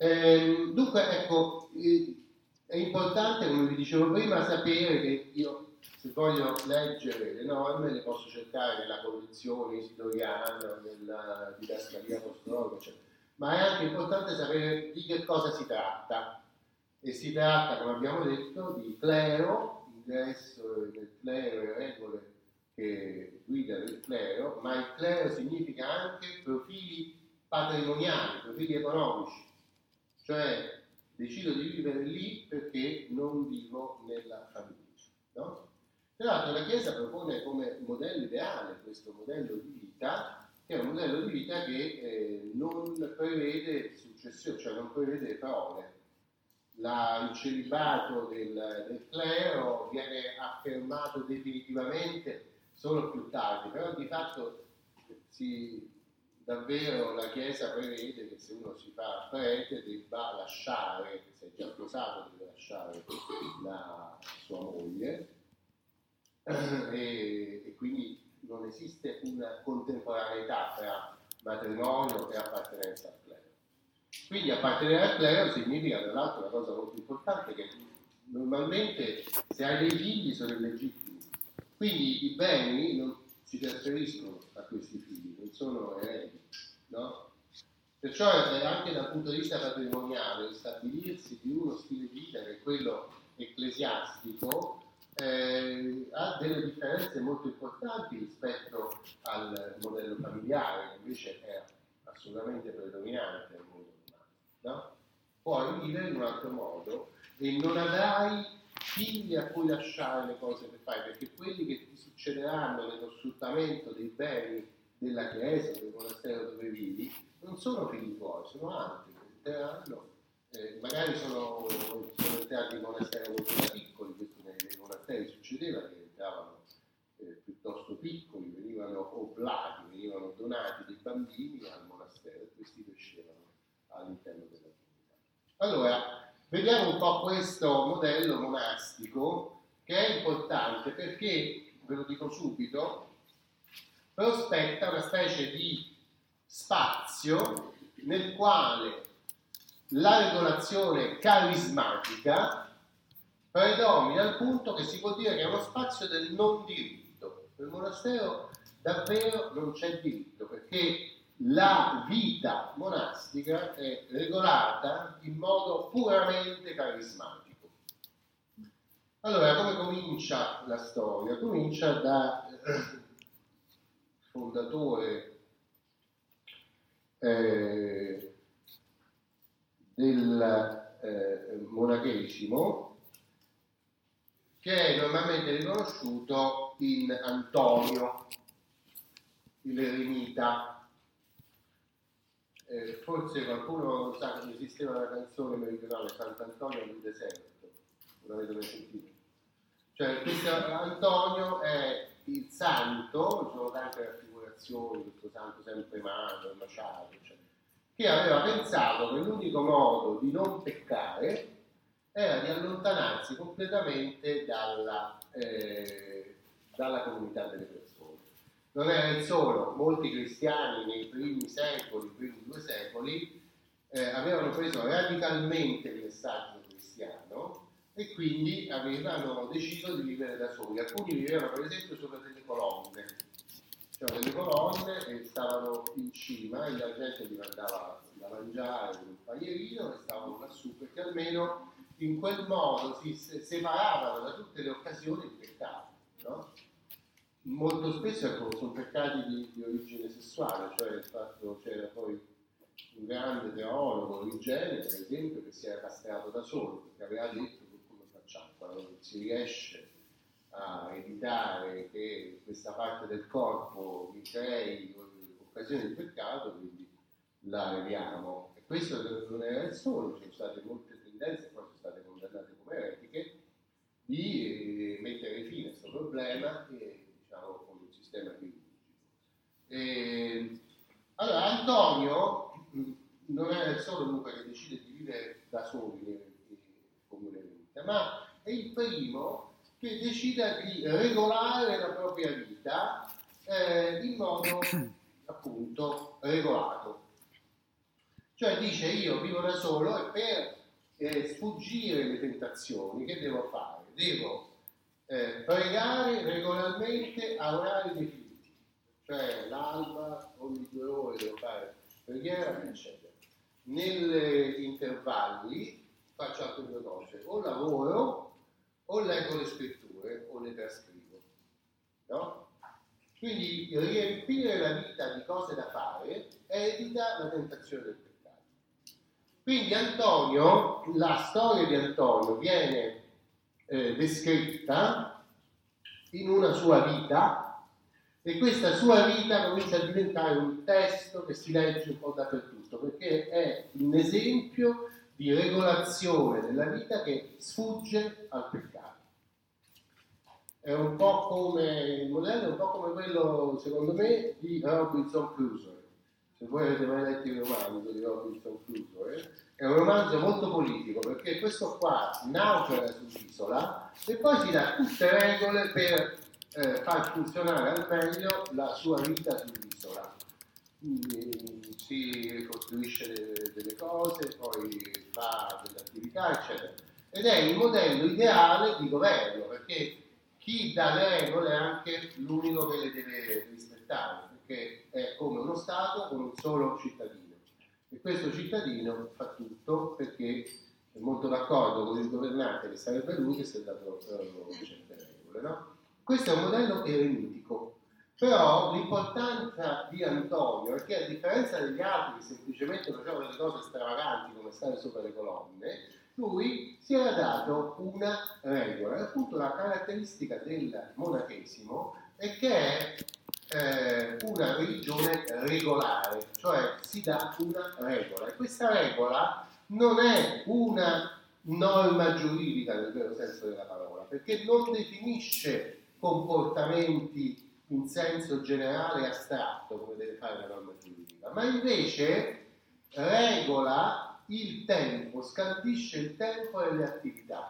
Eh, dunque, ecco, è importante, come vi dicevo prima, sapere che io, se voglio leggere le norme, le posso cercare nella collezione isidoriana, nella didascalia apostolica, eccetera. ma è anche importante sapere di che cosa si tratta. E si tratta, come abbiamo detto, di clero, ingresso del clero e regole che guidano il clero, ma il clero significa anche profili patrimoniali, profili economici, cioè decido di vivere lì perché non vivo nella famiglia. No? L'altro la Chiesa propone come modello ideale questo modello di vita, che è un modello di vita che eh, non prevede successione, cioè non prevede prole. La, il celibato del, del clero viene affermato definitivamente solo più tardi, però di fatto si, davvero la Chiesa prevede che se uno si fa prete debba lasciare, se è già sposato deve lasciare la sua moglie e, e quindi non esiste una contemporaneità tra matrimonio e appartenenza al clero. Quindi appartenere al clero significa tra l'altro una cosa molto importante che normalmente se hai dei figli sono illegittimi, quindi i beni non si trasferiscono a questi figli, non sono eredi no? Perciò anche dal punto di vista patrimoniale stabilirsi di uno stile di vita che è quello ecclesiastico eh, ha delle differenze molto importanti rispetto al modello familiare che invece è assolutamente predominante nel mondo umano. No? Puoi vivere in un altro modo e non avrai figli a cui lasciare le cose che fai, perché quelli che ti succederanno nello sfruttamento dei beni della chiesa, del monastero dove vivi, non sono figli tuoi, sono altri che entreranno, eh, magari sono, sono entrati in monasteri molto piccoli, questo nei, nei monasteri succedeva che entravano eh, piuttosto piccoli, venivano oblati, venivano donati dei bambini al monastero e questi crescevano all'interno della comunità. Allora, vediamo un po' questo modello monastico che è importante perché, ve lo dico subito, prospetta una specie di spazio nel quale la regolazione carismatica predomina al punto che si può dire che è uno spazio del non diritto. Nel monastero davvero non c'è diritto perché la vita monastica è regolata in modo puramente carismatico. Allora, come comincia la storia? Comincia da fondatore eh, del eh, monachesimo che è normalmente riconosciuto in Antonio, il eremita. Eh, forse qualcuno sa che esisteva una canzone meridionale, Sant'Antonio nel deserto, non l'avete mai sentito? Cioè, questo Antonio è il santo, sono tante raffigurazioni, questo santo sempre magro, maciato, cioè, che aveva pensato che l'unico modo di non peccare era di allontanarsi completamente dalla, eh, dalla comunità delle persone. Non era il solo, molti cristiani nei primi secoli, primi due secoli, eh, avevano preso radicalmente e quindi avevano deciso di vivere da soli. Alcuni vivevano per esempio sopra delle colonne, cioè delle colonne e stavano in cima e la gente gli mandava da mangiare un paglierino e stavano lassù perché almeno in quel modo si separavano da tutte le occasioni di peccato. No? Molto spesso ecco, sono peccati di, di, origine sessuale, cioè il fatto c'era poi un grande teologo Origene, per esempio, che si era castrato da solo perché aveva detto si riesce a evitare che questa parte del corpo mi crei occasioni di peccato, quindi la leviamo. E questo non era il solo, ci sono state molte tendenze, poi sono state condannate come eretiche, di mettere fine a questo problema e, diciamo, con un sistema chirurgico. E, allora, Antonio non era il solo dunque che decide di vivere da soli comunemente ma è il primo che decida di regolare la propria vita eh, in modo appunto regolato. Cioè dice io vivo da solo e per eh, sfuggire le tentazioni che devo fare? Devo eh, pregare regolarmente a orari definiti, cioè l'alba ogni due ore devo fare preghiera, eccetera. Negli intervalli faccio altre due cose, o lavoro o leggo le scritture o le trascrivo. No? Quindi riempire la vita di cose da fare evita la tentazione del peccato. Quindi Antonio, la storia di Antonio viene eh, descritta in una sua vita e questa sua vita comincia a diventare un testo che si legge un po' dappertutto perché è un esempio di regolazione della vita che sfugge al peccato. È un po' come il modello, è un po' come quello, secondo me, di Robinson Crusoe. Se voi avete mai letto il romanzo di Robinson Crusoe, è un romanzo molto politico perché questo qua naufraga sull'isola e poi si dà tutte regole per eh, far funzionare al meglio la sua vita sull'isola. si ricostruisce delle, delle cose, poi fa delle attività, eccetera. Ed è il modello ideale di governo perché chi dà le regole è anche l'unico che le deve rispettare, perché è come uno Stato con un solo cittadino e questo cittadino fa tutto perché è molto d'accordo con il governante che sarebbe lui che si è dato certe regole. No? Questo è un modello eremitico, però l'importanza di Antonio è che a differenza degli altri che semplicemente facevano delle cose stravaganti come stare sopra le colonne, lui si era dato una regola. Appunto la caratteristica del monachesimo è che è eh, una religione regolare, cioè si dà una regola e questa regola non è una norma giuridica nel vero senso della parola, perché non definisce comportamenti in senso generale e astratto come deve fare la norma giuridica, ma invece regola il tempo, scandisce il tempo e le attività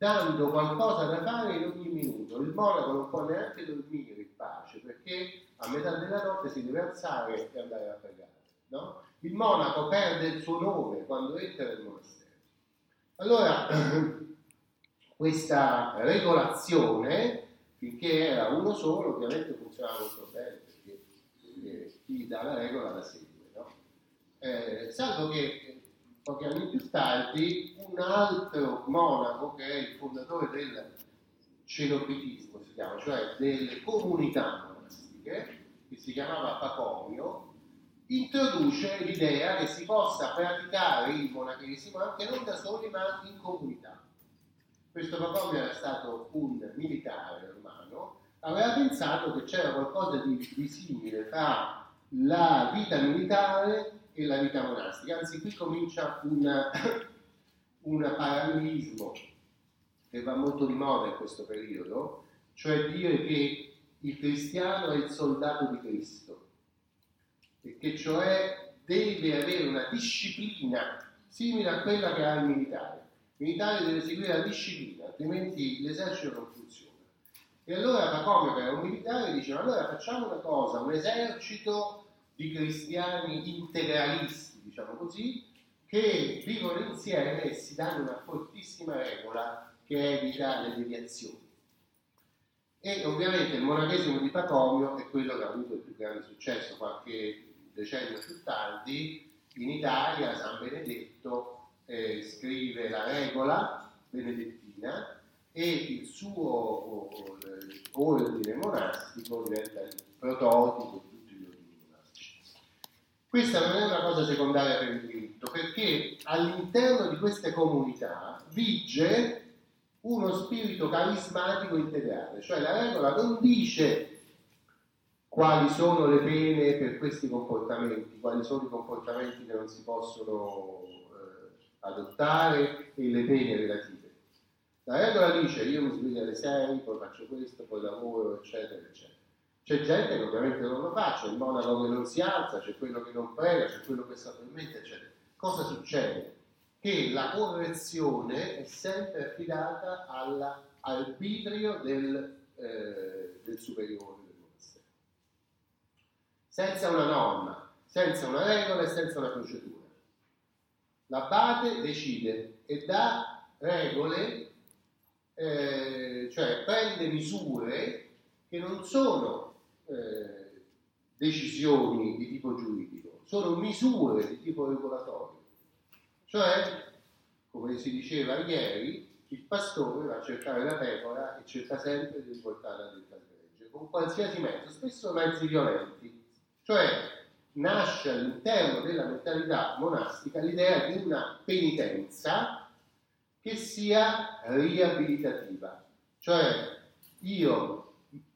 dando qualcosa da fare in ogni minuto. Il monaco non può neanche dormire in pace perché a metà della notte si deve alzare e andare a pregare. No? Il monaco perde il suo nome quando entra nel monastero. Allora, questa regolazione, finché era uno solo, ovviamente funzionava molto bene perché, chi dà la regola la segue. No? Eh, salvo che pochi anni più tardi, un altro monaco che è il fondatore del cenobitismo, si chiama, cioè delle comunità monastiche, che si chiamava Pacomio, introduce l'idea che si possa praticare il monachesimo anche non da soli ma in comunità. Questo Pacomio era stato un militare romano, aveva pensato che c'era qualcosa di, di simile tra la vita militare e la vita monastica. Anzi, qui comincia una, un parallelismo che va molto di moda in questo periodo, cioè dire che il cristiano è il soldato di Cristo e che cioè deve avere una disciplina simile a quella che ha il militare. Il militare deve seguire la disciplina, altrimenti l'esercito non funziona. E allora Pacomio, che era un militare, diceva allora facciamo una cosa, un esercito di cristiani integralisti, diciamo così, che vivono insieme e si danno una fortissima regola che evita le deviazioni. E ovviamente il monachesimo di Pacomio è quello che ha avuto il più grande successo qualche decennio più tardi. In Italia San Benedetto eh, scrive la regola benedettina e il suo eh, ordine monastico diventa il prototipo questa non è una cosa secondaria per il diritto, perché all'interno di queste comunità vige uno spirito carismatico integrale, cioè la regola non dice quali sono le pene per questi comportamenti, quali sono i comportamenti che non si possono eh, adottare e le pene relative. La regola dice io mi sveglio alle 6, poi faccio questo, poi lavoro, eccetera, eccetera. C'è gente che ovviamente non lo fa, c'è il monaco che non si alza, c'è quello che non prega, c'è quello che si addormenta, eccetera. Cosa succede? Che la correzione è sempre affidata all'arbitrio del, eh, del superiore del monastero. Senza una norma, senza una regola e senza una procedura. L'abate decide e dà regole, eh, cioè prende misure che non sono eh, decisioni di tipo giuridico, sono misure di tipo regolatorio. Cioè, come si diceva ieri, il pastore va a cercare la pecora e cerca sempre di riportarla dentro al gregge, con qualsiasi mezzo, spesso mezzi violenti. Cioè, nasce all'interno della mentalità monastica l'idea di una penitenza che sia riabilitativa. Cioè, io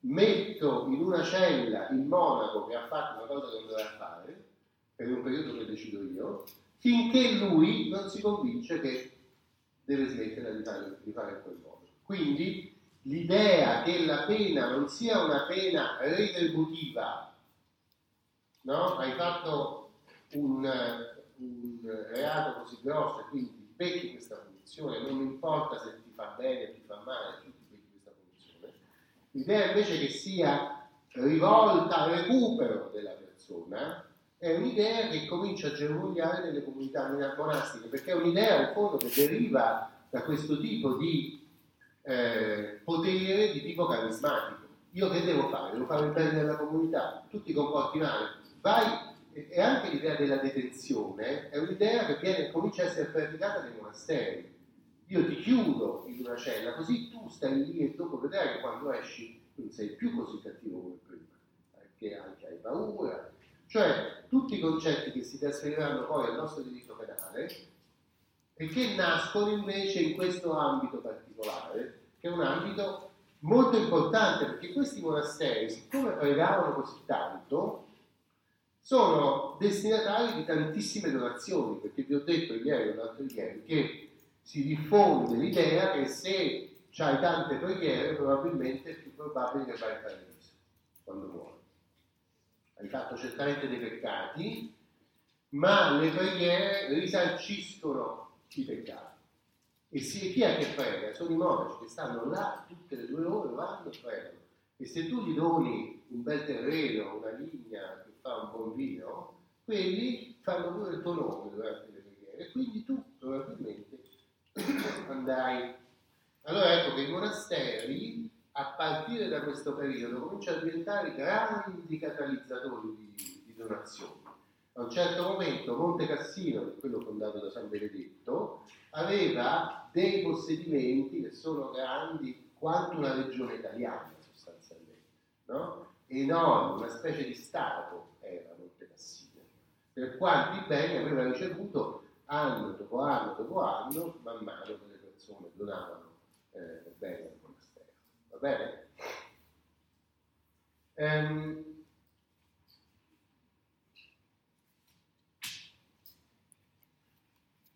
metto in una cella il monaco che ha fatto una cosa che non doveva fare, per un periodo che decido io, finché lui non si convince che deve smettere di fare, di fare quel modo. Quindi l'idea che la pena non sia una pena retributiva, no? hai fatto un, un reato così grosso e quindi becchi questa punizione, non importa se ti fa bene o ti fa male, tu ti becchi questa punizione. L'idea invece che sia rivolta al recupero della persona, è un'idea che comincia a germogliare nelle comunità monastiche, perché è un'idea in fondo che deriva da questo tipo di eh, potere di tipo carismatico. Io che devo fare? Devo fare il bene della comunità, tu ti comporti male, vai, e anche l'idea della detenzione è un'idea che viene, comincia a essere praticata nei monasteri. Io ti chiudo in una cella, così tu stai lì e dopo vedrai che quando esci non sei più così cattivo come prima, perché anche hai paura, cioè tutti i concetti che si trasferiranno poi al nostro diritto penale e che nascono invece in questo ambito particolare, che è un ambito molto importante perché questi monasteri, siccome pregavano così tanto, sono destinatari di tantissime donazioni, perché vi ho detto ieri o l'altro ieri che si diffonde l'idea che se hai tante preghiere probabilmente è più probabile che vai in paradiso quando muori hai fatto certamente dei peccati, ma le preghiere risarciscono i peccati. E si, chi è che prega? Sono i monaci che stanno là tutte le due ore, vanno e pregano. E se tu gli doni un bel terreno, una vigna che fa un buon vino, quelli fanno pure il tuo nome durante le preghiere. E quindi tu probabilmente andrai. Allora ecco che i monasteri a partire da questo periodo cominciano a diventare grandi catalizzatori di, di donazioni. A un certo momento Monte Cassino, che quello fondato da San Benedetto, aveva dei possedimenti che sono grandi quanto una regione italiana sostanzialmente, no? enorme, una specie di Stato era Monte Cassino, per quanti beni aveva ricevuto anno dopo anno dopo anno, man mano persone donavano eh, beni bene? Ehm,